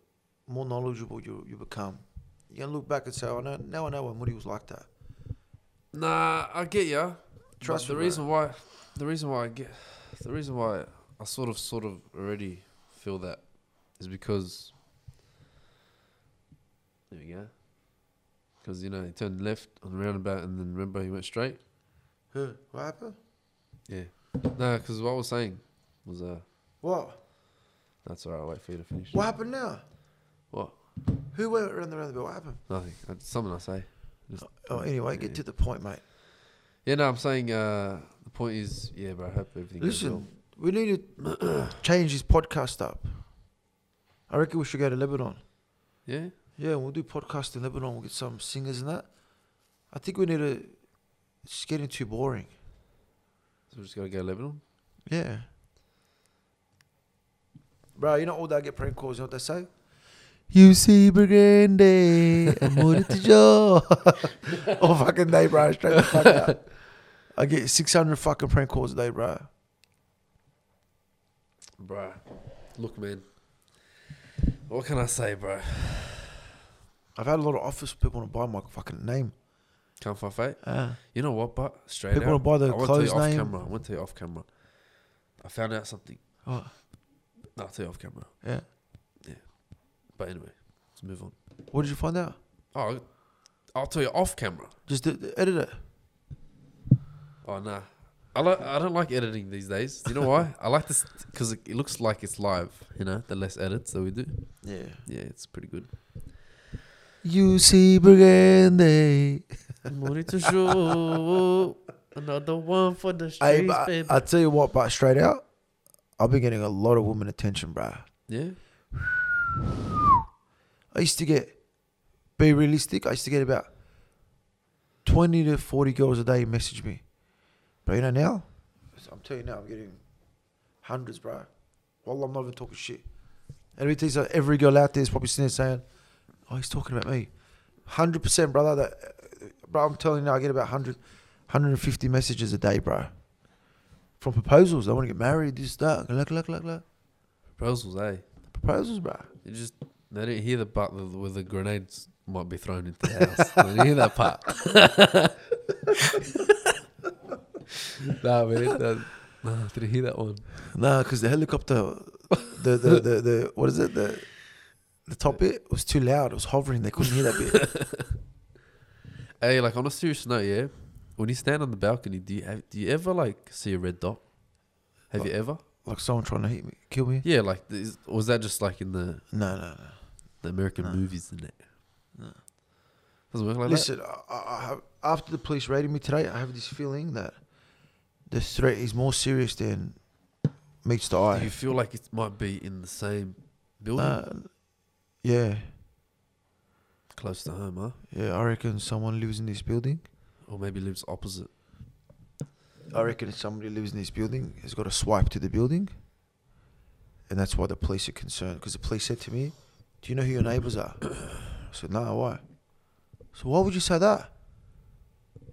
more knowledgeable you, you become. You're gonna look back and say, "Oh, no, now I know when Woody was like that." Nah, I get ya. Trust the me, reason why, the reason why I get, the reason why I sort of, sort of already feel that is because. There we go. Because you know he turned left on the roundabout and then remember he went straight. Huh? What happened? Yeah. No, because what I was saying was uh, What? that's alright. I'll wait for you to finish. What happened now? What? Who went around the roundabout? What happened? Nothing. That's something I say. Just- Oh, anyway, get to the point, mate. Yeah, no, I'm saying uh, the point is, yeah, bro. I hope everything goes well. Listen, we need to change this podcast up. I reckon we should go to Lebanon. Yeah. Yeah, we'll do podcast in Lebanon. We'll get some singers and that. I think we need to. It's getting too boring. So we're just gonna go to Lebanon. Yeah. Bro, you know all that get prank calls, you know what they say? You see Brigante, Joe. Oh, all fucking day, bro. Straight the fuck out. I get 600 fucking prank calls a day, bro. Bro, Look, man. What can I say, bro? I've had a lot of offers. People want to buy my fucking name. Can't fight fate. You know what, but straight People out. wanna buy the I to clothes off name. camera. I went to you off camera. I found out something. Oh, No, I'll tell you off camera. Yeah. Yeah. But anyway, let's move on. What did you find out? Oh, I'll tell you off camera. Just d- d- edit it. Oh nah. I like. I don't like editing these days. Do you know why? I like this because it, it looks like it's live. You know, the less edits that we do. Yeah. Yeah, it's pretty good. You see Brigante. Monitor show. Another one for the Hey, streets, but baby. I tell you what, but straight out, I've been getting a lot of woman attention, bruh. yeah. I used to get be realistic. I used to get about twenty to forty girls a day message me, but you know now, I'm telling you now, I'm getting hundreds, bro. Well, I'm not even talking shit. And every teaser, every girl out there is probably sitting there saying, "Oh, he's talking about me." Hundred percent, brother. That, bro, I'm telling you now, I get about 100, 150 messages a day, bro. From proposals, I want to get married, this, that, look, look, look, look. Proposals, eh? Proposals, bro. You just they didn't hear the part with- where the grenades might be thrown into the house. they didn't hear that part. nah, man. That, nah, didn't hear that one. Nah, because the helicopter, the, the, the, the, what is it? The, the top bit was too loud. It was hovering. They couldn't hear that bit. Hey, like on a serious note, yeah. When you stand on the balcony, do you have, do you ever like see a red dot? Have you ever? like someone trying to hit me, kill me. Yeah, like is, was that just like in the, No, no, no. the American No. movies and that? No. Doesn't work like Listen, I, I after the police raided me today, I have this feeling that the threat is more serious than meets the eye. Do you feel like it might be in the same building, Nah, yeah, close to home, huh? yeah. I reckon someone lives in this building. Or maybe lives opposite. I reckon if somebody lives in this building has got a swipe to the building, and that's why the police are concerned. Because the police said to me, "Do you know who your neighbours are?" I said, "No, why?" So why would you say that?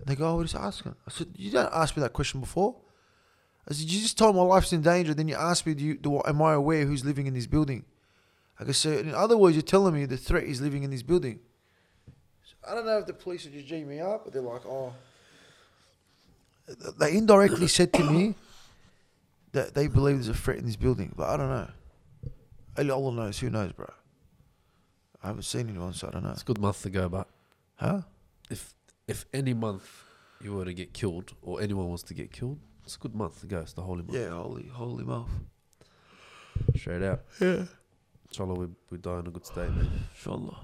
They go, "Oh, we're just asking." I said, "You don't ask me that question before." I said, "You just told me my life's in danger. Then you asked me, do you, do, am I aware who's living in this building?" I go, "So in other words, you're telling me the threat is living in this building." So I don't know if the police are just G me up, but they're like, "Oh." they indirectly said to me that they believe there's a threat in this building, but I don't know. Only Allah knows. Who knows, bro? I haven't seen anyone, so I don't know. It's a good month to go, but Huh? if if any month you were to get killed or anyone was to get killed, it's a good month to go. It's the holy month. Yeah, holy, holy mouth. Straight out. Yeah. Inshallah, we, we die in a good state, man. Inshallah.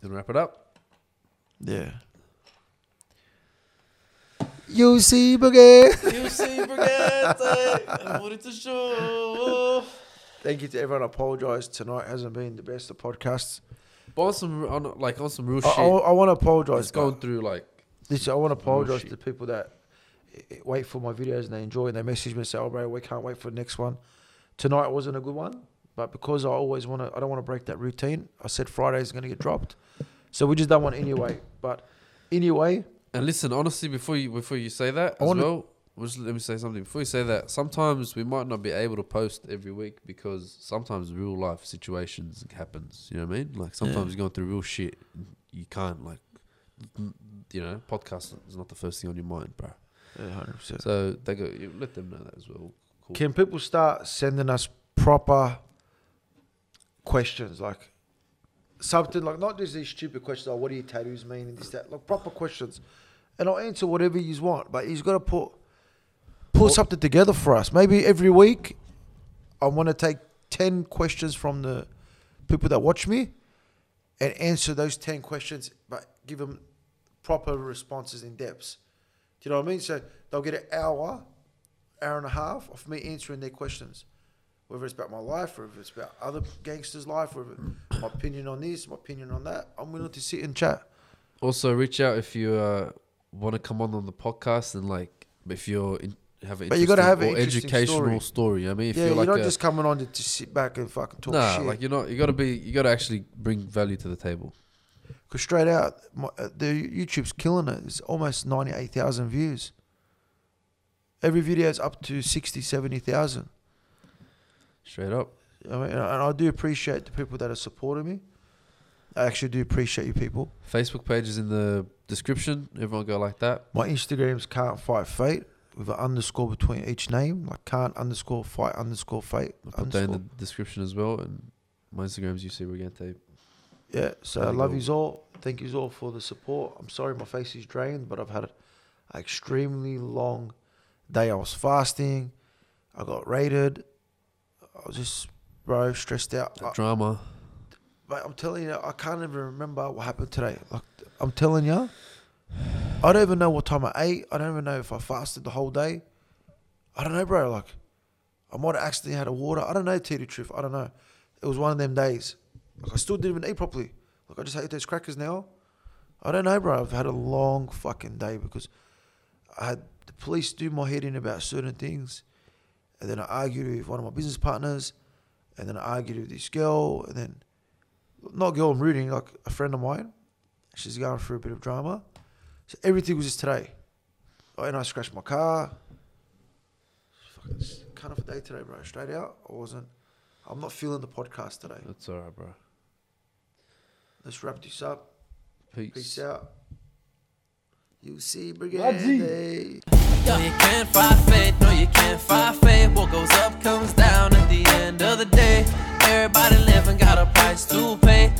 Then wrap it up. Yeah. You see, Brigade. You see, Brigade. What to show. Thank you to everyone. I apologise. Tonight hasn't been the best of podcasts. But on some, on, like, on some real I, shit. I, want to apologise. it's going through, like, This I want to apologise shit. to people that eh, wait for my videos and they enjoy and they message me and say, "Oh, bro, we can't wait for the next one." Tonight wasn't a good one, but because I always want to, I don't want to break that routine. I said Friday's going to get dropped, so we just done one anyway. But anyway, And listen, honestly, before you before you say that I as wanna- well, just let me say something. Before you say that, sometimes we might not be able to post every week because sometimes real life situations happens. You know what I mean? Like sometimes you're going through real shit. and You can't like, you know, podcast is not the first thing on your mind, bro. yeah, hundred percent. So they go. You let them know that as well. Cool. Can people start sending us proper questions like something like not just these stupid questions like what do your tattoos mean and this that like proper questions, and I'll answer whatever you want. But he's got to put put Well- something together for us. Maybe every week, I want to take ten questions from the people that watch me, and answer those ten questions, but give them proper responses in depth. Do you know what I mean? So they'll get an hour, hour and a half of me answering their questions, whether it's about my life or if it's about other gangsters' life, or my opinion on this, my opinion on that. I'm willing to sit and chat. Also, reach out if you uh, want to come on on the podcast and like if you're in, have an But you gotta have an educational story. story. I mean, if yeah, you're you're, like not a, just coming on to, to sit back and fucking talk nah, shit. like you're not. You gotta be. You gotta actually bring value to the table. Because straight out, my, uh, the YouTube's killing it. It's almost 98,000 views. Every video is up to 60, 70,000. Straight up. I mean, and I do appreciate the people that are supporting me. I actually do appreciate you people. Facebook page is in the description. Everyone go like that. My Instagram's can't fight fate with an underscore between each name, like can't underscore fight underscore fight. I'll put that in the description as well. And my Instagram's you UC Regente. Yeah, so I love you all. Thank you all for the support. I'm sorry my face is drained, but I've had an extremely long day. I was fasting. I got raided. I was just, bro, stressed out. The I, drama. But I'm telling you, I can't even remember what happened today. Like, I'm telling you, I don't even know what time I ate. I don't even know if I fasted the whole day. I don't know, bro. Like, I might have accidentally had a water. I don't know, the truth. I don't know. It was one of them days. Like, I still didn't even eat properly. Like I just ate those crackers now. I don't know, bro. I've had a long fucking day because I had the police do my head in about certain things, and then I argued with one of my business partners, and then I argued with this girl, and then not girl I'm rooting, like a friend of mine. She's going through a bit of drama. So everything was just today. Oh, and I scratched my car. Fucking kind of a day today, bro. Straight out. I wasn't. I'm not feeling the podcast today. That's all right, bro. Let's wrap this up. Peace. Peace out. You see, Brigade. No, you can't fight fate. No, you can't fight fate. What goes up comes down at the end of the day. Everybody living got a price to pay.